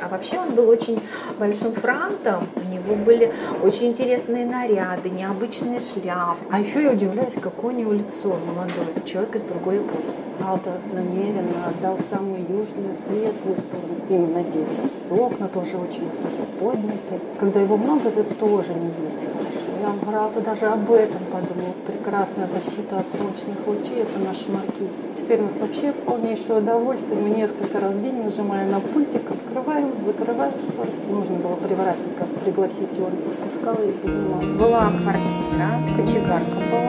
А вообще он был очень большим франтом, у него были очень интересные наряды, необычные шляпы. А еще я удивляюсь, какое у него лицо молодое, человек из другой эпохи. Алта намеренно отдал самую южную, светлую сторону именно детям. Окна тоже очень высоко подняты. Когда его много, это тоже не есть хорошо. Я Алта даже об этом подумал. Прекрасная защита от солнечных лучей – это наш маркиз. Теперь у нас вообще полнейшее удовольствие. Мы несколько раз в день, нажимая на пультик, открываем, закрываем шторы. Нужно было привратника пригласить, он пускал и поднимал. Была квартира, кочегарка была.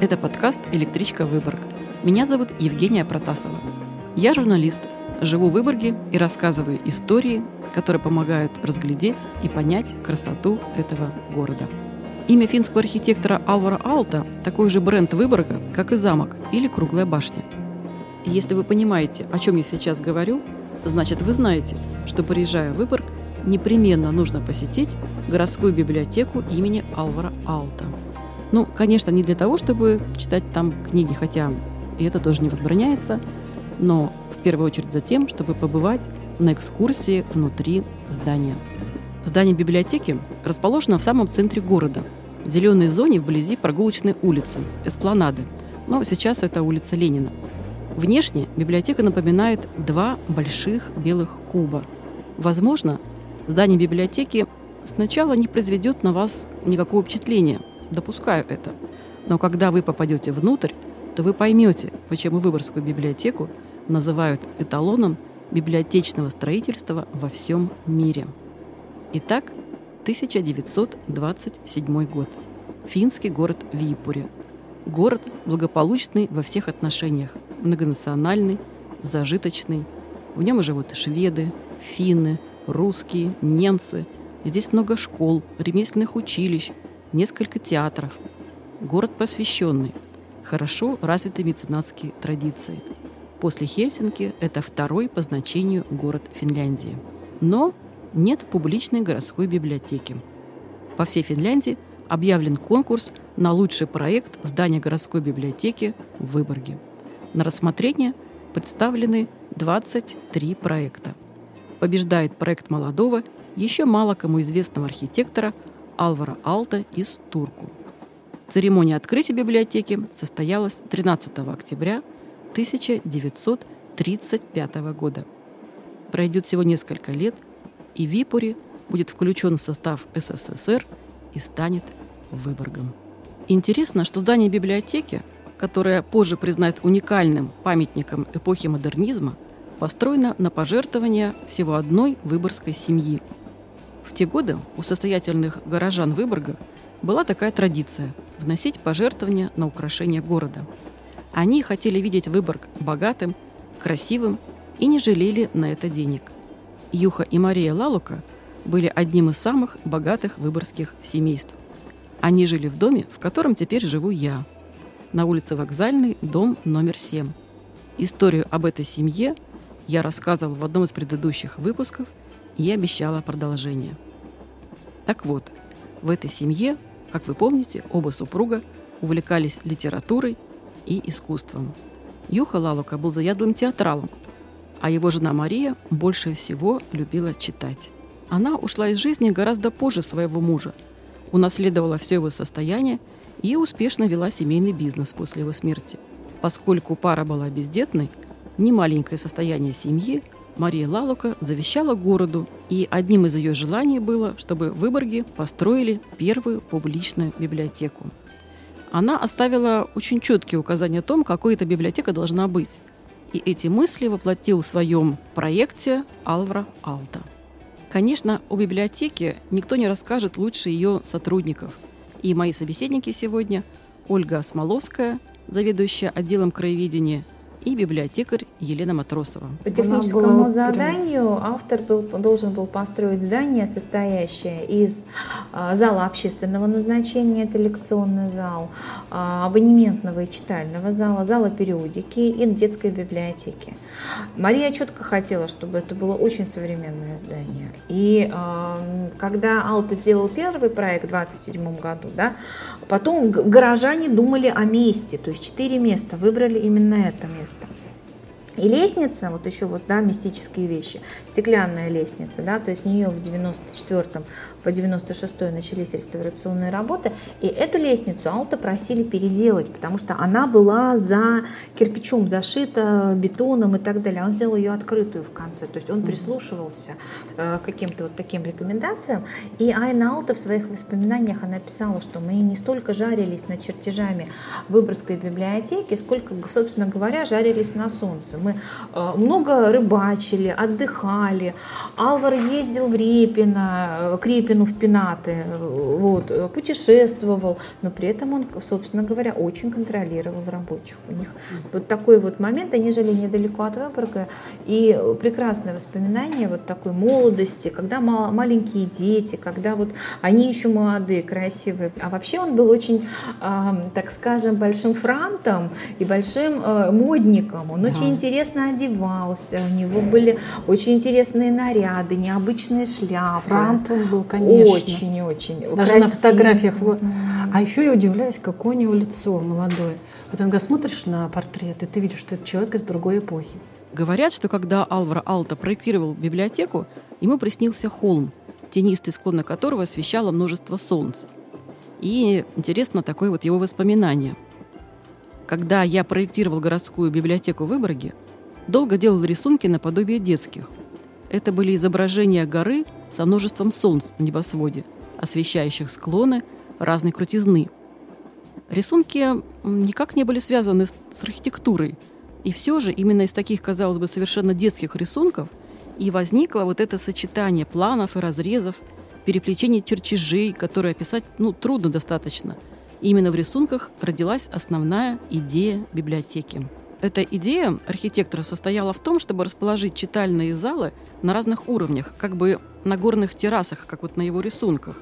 Это подкаст «Электричка Выборг». Меня зовут Евгения Протасова. Я журналист, живу в Выборге и рассказываю истории, которые помогают разглядеть и понять красоту этого города. Имя финского архитектора Алвара Алта – такой же бренд Выборга, как и замок или круглая башня. Если вы понимаете, о чем я сейчас говорю, значит вы знаете, что приезжая в Выборг, непременно нужно посетить городскую библиотеку имени Алвара Алта – ну, конечно, не для того, чтобы читать там книги, хотя и это тоже не возбраняется, но в первую очередь за тем, чтобы побывать на экскурсии внутри здания. Здание библиотеки расположено в самом центре города, в зеленой зоне вблизи прогулочной улицы, эспланады, но сейчас это улица Ленина. Внешне библиотека напоминает два больших белых куба. Возможно, здание библиотеки сначала не произведет на вас никакого впечатления – допускаю это. Но когда вы попадете внутрь, то вы поймете, почему Выборгскую библиотеку называют эталоном библиотечного строительства во всем мире. Итак, 1927 год. Финский город Випури. Город благополучный во всех отношениях. Многонациональный, зажиточный. В нем живут шведы, финны, русские, немцы. Здесь много школ, ремесленных училищ, несколько театров. Город просвещенный, хорошо развиты меценатские традиции. После Хельсинки это второй по значению город Финляндии. Но нет публичной городской библиотеки. По всей Финляндии объявлен конкурс на лучший проект здания городской библиотеки в Выборге. На рассмотрение представлены 23 проекта. Побеждает проект молодого, еще мало кому известного архитектора Алвара Алта из Турку. Церемония открытия библиотеки состоялась 13 октября 1935 года. Пройдет всего несколько лет, и Випури будет включен в состав СССР и станет Выборгом. Интересно, что здание библиотеки, которое позже признают уникальным памятником эпохи модернизма, построено на пожертвования всего одной выборгской семьи – в те годы у состоятельных горожан Выборга была такая традиция – вносить пожертвования на украшение города. Они хотели видеть Выборг богатым, красивым и не жалели на это денег. Юха и Мария Лалука были одним из самых богатых выборгских семейств. Они жили в доме, в котором теперь живу я, на улице Вокзальный, дом номер 7. Историю об этой семье я рассказывал в одном из предыдущих выпусков – и обещала продолжение. Так вот, в этой семье, как вы помните, оба супруга увлекались литературой и искусством. Юха Лалука был заядлым театралом, а его жена Мария больше всего любила читать. Она ушла из жизни гораздо позже своего мужа, унаследовала все его состояние и успешно вела семейный бизнес после его смерти. Поскольку пара была бездетной, немаленькое состояние семьи – Мария Лалука завещала городу, и одним из ее желаний было, чтобы в Выборге построили первую публичную библиотеку. Она оставила очень четкие указания о том, какой эта библиотека должна быть. И эти мысли воплотил в своем проекте Алвара Алта. Конечно, о библиотеке никто не расскажет лучше ее сотрудников. И мои собеседники сегодня – Ольга Смоловская, заведующая отделом краеведения, и библиотекарь Елена Матросова. По техническому заданию автор был, должен был построить здание, состоящее из а, зала общественного назначения, это лекционный зал, а, абонементного и читального зала, зала периодики и детской библиотеки. Мария четко хотела, чтобы это было очень современное здание. И э, когда Алта сделал первый проект в 27 году, да, потом горожане думали о месте, то есть четыре места, выбрали именно это место. И лестница, вот еще вот, да, мистические вещи, стеклянная лестница, да, то есть в нее в 94-м по 96 начались реставрационные работы, и эту лестницу Алта просили переделать, потому что она была за кирпичом зашита, бетоном и так далее. Он сделал ее открытую в конце, то есть он прислушивался э, к каким-то вот таким рекомендациям. И Айна Алта в своих воспоминаниях она писала, что мы не столько жарились над чертежами Выборгской библиотеки, сколько, собственно говоря, жарились на солнце. Мы э, много рыбачили, отдыхали. Алвар ездил в Репино, э, к Репину в Пенаты, вот, путешествовал, но при этом он, собственно говоря, очень контролировал рабочих. У них вот такой вот момент, они жили недалеко от Выборга, и прекрасное воспоминание вот такой молодости, когда маленькие дети, когда вот они еще молодые, красивые. А вообще он был очень, так скажем, большим франтом и большим э, модником. Он да. очень интересно одевался, у него были очень интересные наряды, необычные шляпы. Франт он был, конечно. Очень-очень. Даже красивый. на фотографиях. Mm-hmm. А еще я удивляюсь, какое у него лицо молодое. Вот когда смотришь на портрет, и ты видишь, что это человек из другой эпохи. Говорят, что когда Алваро Алта проектировал библиотеку, ему приснился холм, тенистый склон которого освещало множество солнц. И интересно такое вот его воспоминание. Когда я проектировал городскую библиотеку в Выборге, долго делал рисунки наподобие детских. Это были изображения горы со множеством солнц на небосводе, освещающих склоны разной крутизны. Рисунки никак не были связаны с архитектурой. И все же именно из таких, казалось бы, совершенно детских рисунков и возникло вот это сочетание планов и разрезов, переплетение чертежей, которые описать ну, трудно достаточно. И именно в рисунках родилась основная идея библиотеки. Эта идея архитектора состояла в том, чтобы расположить читальные залы на разных уровнях, как бы на горных террасах, как вот на его рисунках,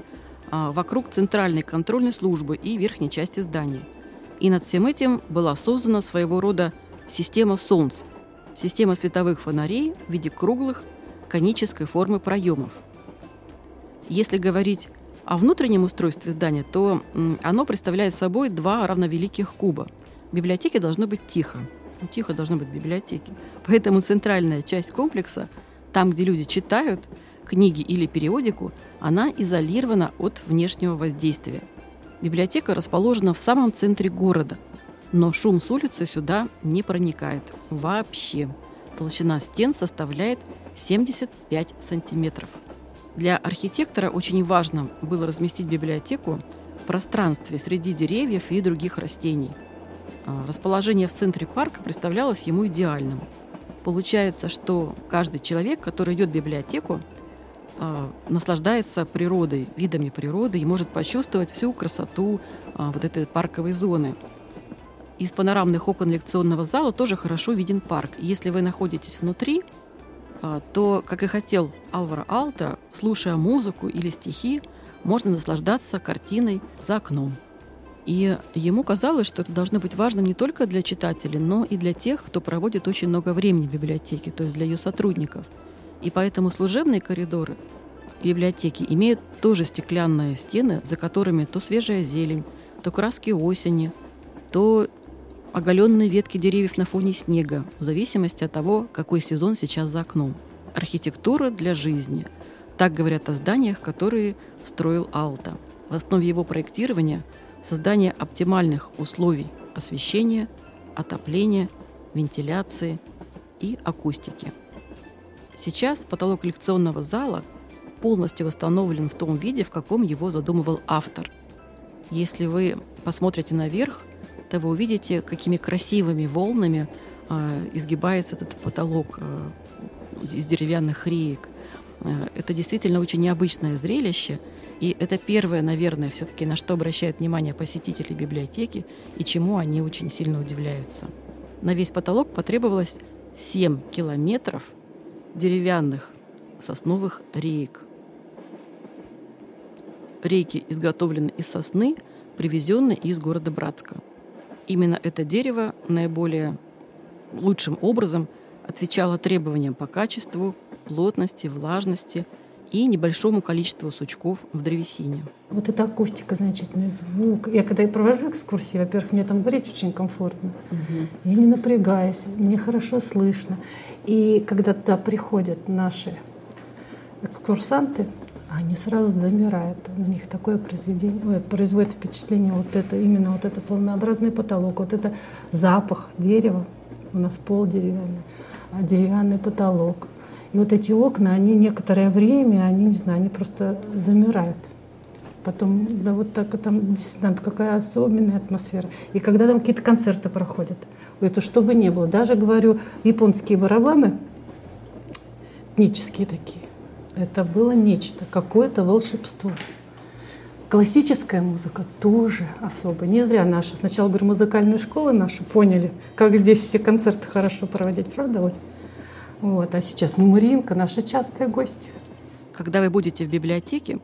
а, вокруг центральной контрольной службы и верхней части здания. И над всем этим была создана своего рода система солнц, система световых фонарей в виде круглых конической формы проемов. Если говорить о внутреннем устройстве здания, то оно представляет собой два равновеликих куба. В библиотеке должно быть тихо, ну, тихо должно быть в библиотеке. Поэтому центральная часть комплекса, там, где люди читают книги или периодику, она изолирована от внешнего воздействия. Библиотека расположена в самом центре города, но шум с улицы сюда не проникает вообще. Толщина стен составляет 75 сантиметров. Для архитектора очень важно было разместить библиотеку в пространстве среди деревьев и других растений – расположение в центре парка представлялось ему идеальным. Получается, что каждый человек, который идет в библиотеку, а, наслаждается природой, видами природы и может почувствовать всю красоту а, вот этой парковой зоны. Из панорамных окон лекционного зала тоже хорошо виден парк. Если вы находитесь внутри, то, как и хотел Алвара Алта, слушая музыку или стихи, можно наслаждаться картиной за окном. И ему казалось, что это должно быть важно не только для читателей, но и для тех, кто проводит очень много времени в библиотеке, то есть для ее сотрудников. И поэтому служебные коридоры библиотеки имеют тоже стеклянные стены, за которыми то свежая зелень, то краски осени, то оголенные ветки деревьев на фоне снега, в зависимости от того, какой сезон сейчас за окном. Архитектура для жизни. Так говорят о зданиях, которые строил Алта. В основе его проектирования – создание оптимальных условий освещения, отопления, вентиляции и акустики. Сейчас потолок лекционного зала полностью восстановлен в том виде, в каком его задумывал автор. Если вы посмотрите наверх, то вы увидите, какими красивыми волнами э, изгибается этот потолок э, из деревянных реек. Э, это действительно очень необычное зрелище – и это первое, наверное, все-таки на что обращают внимание посетители библиотеки и чему они очень сильно удивляются. на весь потолок потребовалось 7 километров деревянных сосновых реек. Рейки изготовлены из сосны, привезенной из города Братска. Именно это дерево наиболее лучшим образом отвечало требованиям по качеству, плотности, влажности и небольшому количеству сучков в древесине. Вот эта акустика, замечательный звук. Я когда я провожу экскурсии, во-первых, мне там говорить очень комфортно. Угу. Я не напрягаюсь, мне хорошо слышно. И когда туда приходят наши экскурсанты, они сразу замирают. На них такое произведение, ой, производит впечатление вот это, именно вот этот волнообразный потолок, вот это запах дерева. У нас пол деревянный, а деревянный потолок. И вот эти окна, они некоторое время, они, не знаю, они просто замирают. Потом, да вот так, там действительно какая особенная атмосфера. И когда там какие-то концерты проходят, это что бы ни было. Даже, говорю, японские барабаны, этнические такие, это было нечто, какое-то волшебство. Классическая музыка тоже особо. Не зря наши, сначала, говорю, музыкальные школы наши поняли, как здесь все концерты хорошо проводить, правда, Оль? Вот. А сейчас Мумуринка, наши частые гости. Когда вы будете в библиотеке,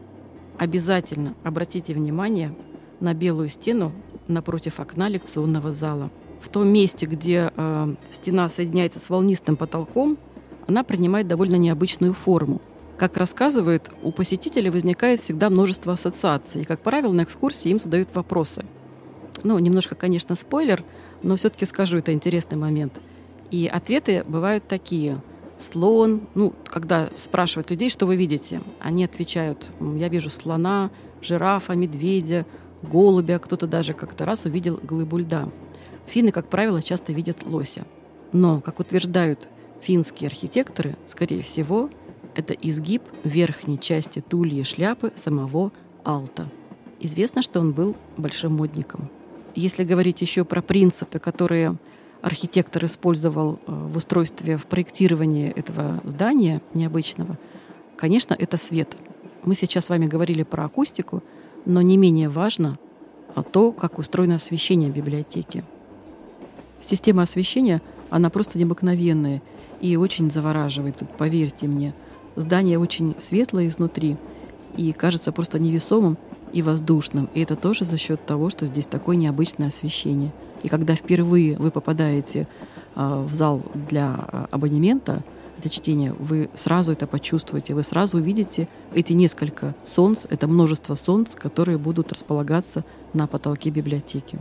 обязательно обратите внимание на белую стену напротив окна лекционного зала. В том месте, где э, стена соединяется с волнистым потолком, она принимает довольно необычную форму – как рассказывают, у посетителей возникает всегда множество ассоциаций, и, как правило, на экскурсии им задают вопросы. Ну, немножко, конечно, спойлер, но все-таки скажу, это интересный момент. И ответы бывают такие. Слон, ну, когда спрашивают людей, что вы видите, они отвечают, я вижу слона, жирафа, медведя, голубя, кто-то даже как-то раз увидел глыбу льда. Финны, как правило, часто видят лося. Но, как утверждают финские архитекторы, скорее всего, это изгиб верхней части тульи шляпы самого Алта. Известно, что он был большим модником. Если говорить еще про принципы, которые архитектор использовал э, в устройстве, в проектировании этого здания необычного, конечно, это свет. Мы сейчас с вами говорили про акустику, но не менее важно то, как устроено освещение библиотеки. Система освещения, она просто необыкновенная и очень завораживает, поверьте мне. Здание очень светлое изнутри и кажется просто невесомым и воздушным. И это тоже за счет того, что здесь такое необычное освещение. И когда впервые вы попадаете э, в зал для э, абонемента, для чтения, вы сразу это почувствуете, вы сразу увидите эти несколько солнц, это множество солнц, которые будут располагаться на потолке библиотеки.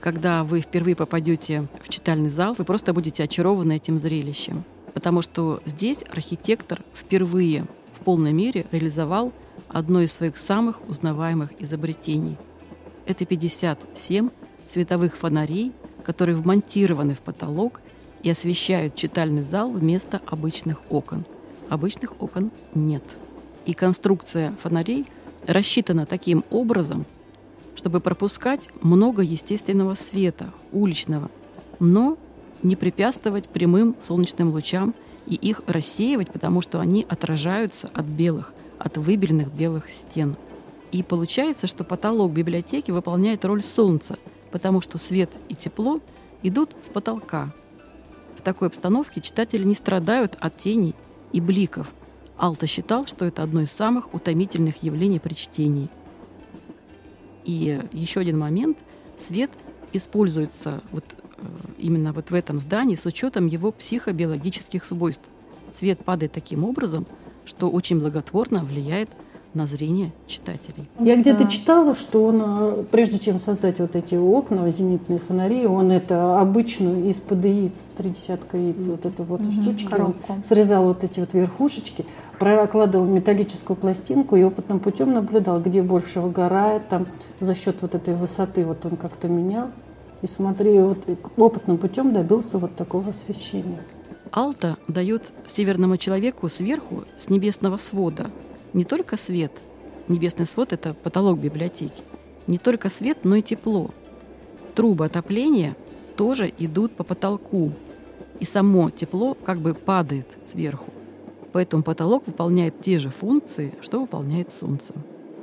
Когда вы впервые попадете в читальный зал, вы просто будете очарованы этим зрелищем потому что здесь архитектор впервые в полной мере реализовал одно из своих самых узнаваемых изобретений. Это 57 световых фонарей, которые вмонтированы в потолок и освещают читальный зал вместо обычных окон. Обычных окон нет. И конструкция фонарей рассчитана таким образом, чтобы пропускать много естественного света, уличного, но не препятствовать прямым солнечным лучам и их рассеивать, потому что они отражаются от белых, от выбеленных белых стен. И получается, что потолок библиотеки выполняет роль солнца, потому что свет и тепло идут с потолка. В такой обстановке читатели не страдают от теней и бликов. Алта считал, что это одно из самых утомительных явлений при чтении. И еще один момент. Свет используется вот Э, именно вот в этом здании с учетом его психобиологических свойств. Свет падает таким образом, что очень благотворно влияет на зрение читателей. Я где-то читала, что он, э, прежде чем создать вот эти окна, зенитные фонари, он это обычную из-под яиц, три десятка яиц, вот эту вот mm штучки, коробку. он срезал вот эти вот верхушечки, прокладывал металлическую пластинку и опытным путем наблюдал, где больше выгорает, там за счет вот этой высоты вот он как-то менял. И смотри, вот опытным путем добился вот такого освещения. Алта дает северному человеку сверху с небесного свода не только свет, небесный свод – это потолок библиотеки, не только свет, но и тепло. Трубы отопления тоже идут по потолку, и само тепло как бы падает сверху. Поэтому потолок выполняет те же функции, что выполняет Солнце.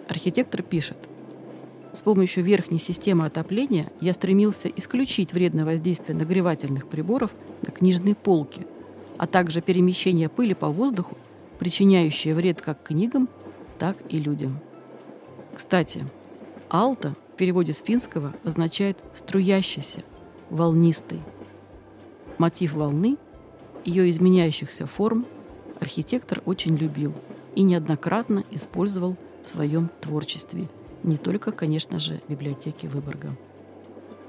Архитектор пишет, С помощью верхней системы отопления я стремился исключить вредное воздействие нагревательных приборов на книжные полки, а также перемещение пыли по воздуху, причиняющее вред как книгам, так и людям. Кстати, «алта» в переводе с финского означает «струящийся», «волнистый». Мотив волны, ее изменяющихся форм, архитектор очень любил и неоднократно использовал в своем творчестве – не только, конечно же, библиотеки Выборга.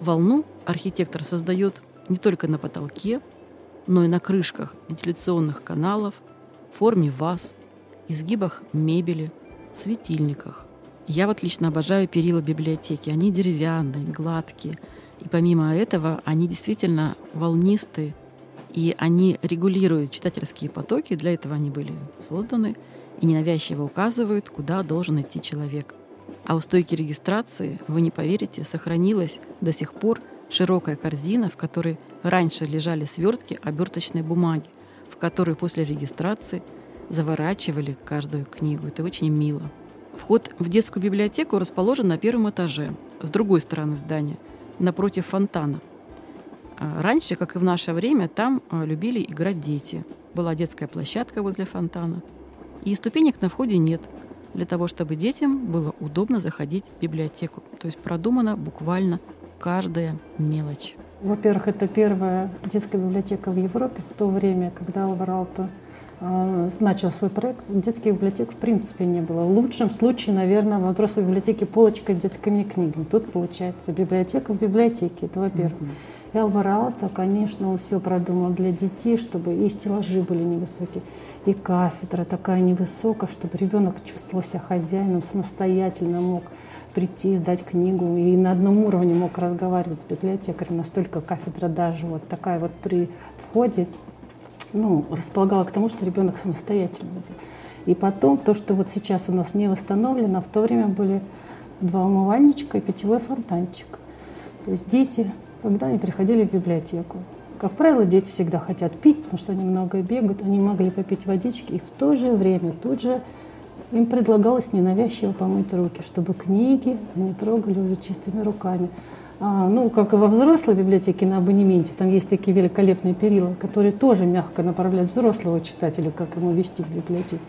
Волну архитектор создает не только на потолке, но и на крышках вентиляционных каналов, форме ваз, изгибах мебели, светильниках. Я вот лично обожаю перила библиотеки. Они деревянные, гладкие. И помимо этого, они действительно волнистые, и они регулируют читательские потоки, для этого они были созданы, и ненавязчиво указывают, куда должен идти человек. А у стойки регистрации, вы не поверите, сохранилась до сих пор широкая корзина, в которой раньше лежали свертки оберточной бумаги, в которую после регистрации заворачивали каждую книгу. Это очень мило. Вход в детскую библиотеку расположен на первом этаже, с другой стороны здания, напротив фонтана. А раньше, как и в наше время, там а, любили играть дети. Была детская площадка возле фонтана. И ступенек на входе нет – для того, чтобы детям было удобно заходить в библиотеку. То есть продумана буквально каждая мелочь. Во-первых, это первая детская библиотека в Европе в то время, когда Алваралто а, начал свой проект, детских библиотек в принципе не было. В лучшем случае, наверное, во взрослой библиотеке полочка с детскими книгами. Тут получается библиотека в библиотеке, это во-первых. Mm-hmm. И Алваралто, конечно, он все продумал для детей, чтобы и стеллажи были невысокие, и кафедра такая невысокая, чтобы ребенок чувствовал себя хозяином, самостоятельно мог прийти, сдать книгу и на одном уровне мог разговаривать с библиотекарем. Настолько кафедра даже вот такая вот при входе ну, располагала к тому, что ребенок самостоятельный был. И потом то, что вот сейчас у нас не восстановлено, в то время были два умывальничка и питьевой фонтанчик. То есть дети когда они приходили в библиотеку. Как правило, дети всегда хотят пить, потому что они много бегают, они могли попить водички, и в то же время тут же им предлагалось ненавязчиво помыть руки, чтобы книги они трогали уже чистыми руками. А, ну, как и во взрослой библиотеке на абонементе, там есть такие великолепные перила, которые тоже мягко направляют взрослого читателя, как ему вести в библиотеке,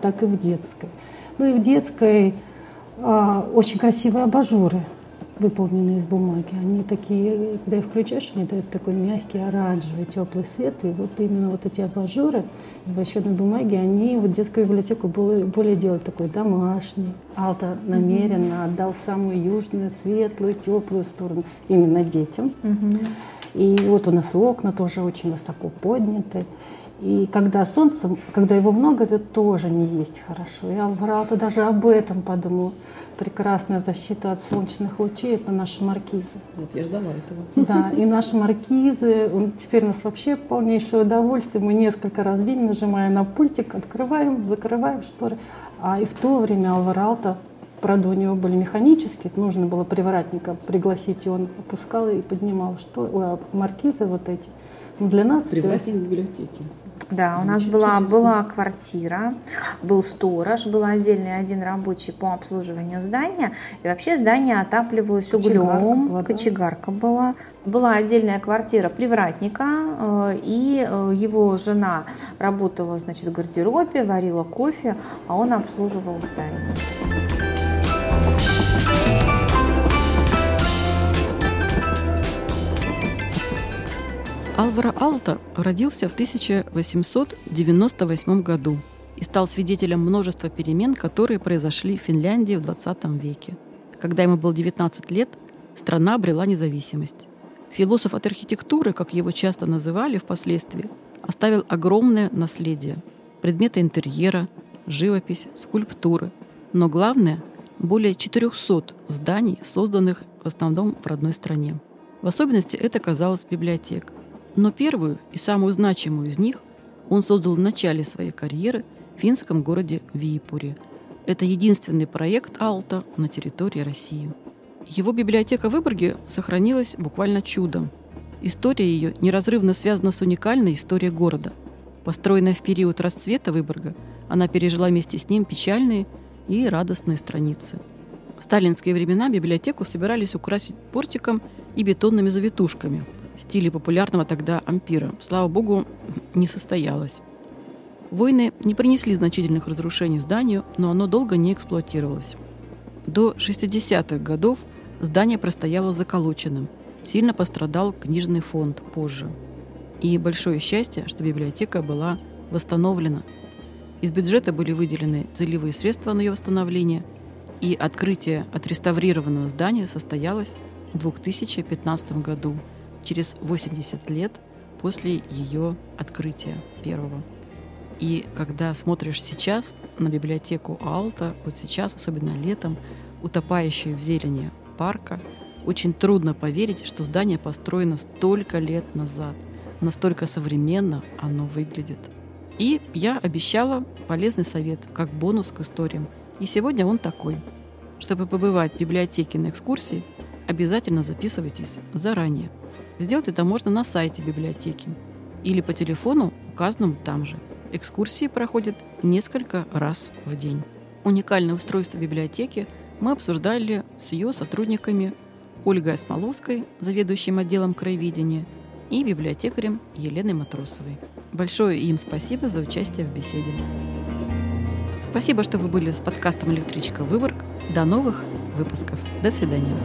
так и в детской. Ну и в детской а, очень красивые абажуры – выполнены из бумаги. Они такие, когда их включаешь, они дают такой мягкий оранжевый теплый свет. И вот именно вот эти абажуры из вощеной бумаги, они вот детскую библиотеку более, более делают такой домашний. Алта намеренно отдал самую южную, светлую, теплую сторону именно детям. И вот у нас окна тоже очень высоко подняты. И когда солнце, когда его много, это тоже не есть хорошо. И Алварата даже об этом подумал прекрасная защита от солнечных лучей – это наши маркизы. Вот я ждала этого. Да, и наши маркизы, теперь у нас вообще полнейшее удовольствие. Мы несколько раз в день, нажимая на пультик, открываем, закрываем шторы. А и в то время Алваралта, правда, у него были механические, нужно было привратника пригласить, и он опускал и поднимал что, маркизы вот эти. Но для нас... Привратник в библиотеке. Да, у нас была, была квартира, был сторож, был отдельный один рабочий по обслуживанию здания. И вообще здание отапливалось углем, была, кочегарка была. Была отдельная квартира привратника, э, и э, его жена работала значит, в гардеробе, варила кофе, а он обслуживал здание. Алваро Алта родился в 1898 году и стал свидетелем множества перемен, которые произошли в Финляндии в 20 веке. Когда ему было 19 лет, страна обрела независимость. Философ от архитектуры, как его часто называли впоследствии, оставил огромное наследие. Предметы интерьера, живопись, скульптуры. Но главное – более 400 зданий, созданных в основном в родной стране. В особенности это казалось библиотек. Но первую и самую значимую из них он создал в начале своей карьеры в финском городе Виипуре. Это единственный проект Алта на территории России. Его библиотека в Выборге сохранилась буквально чудом. История ее неразрывно связана с уникальной историей города. Построенная в период расцвета Выборга, она пережила вместе с ним печальные и радостные страницы. В сталинские времена библиотеку собирались украсить портиком и бетонными завитушками стиле популярного тогда ампира. Слава богу, не состоялось. Войны не принесли значительных разрушений зданию, но оно долго не эксплуатировалось. До 60-х годов здание простояло заколоченным. Сильно пострадал книжный фонд позже. И большое счастье, что библиотека была восстановлена. Из бюджета были выделены целевые средства на ее восстановление, и открытие отреставрированного здания состоялось в 2015 году, через 80 лет после ее открытия первого. И когда смотришь сейчас на библиотеку Алта, вот сейчас, особенно летом, утопающую в зелени парка, очень трудно поверить, что здание построено столько лет назад. Настолько современно оно выглядит. И я обещала полезный совет, как бонус к историям. И сегодня он такой. Чтобы побывать в библиотеке на экскурсии, обязательно записывайтесь заранее. Сделать это можно на сайте библиотеки или по телефону, указанному там же. Экскурсии проходят несколько раз в день. Уникальное устройство библиотеки мы обсуждали с ее сотрудниками Ольгой Осмоловской, заведующим отделом краеведения, и библиотекарем Еленой Матросовой. Большое им спасибо за участие в беседе. Спасибо, что вы были с подкастом «Электричка Выборг». До новых выпусков. До свидания.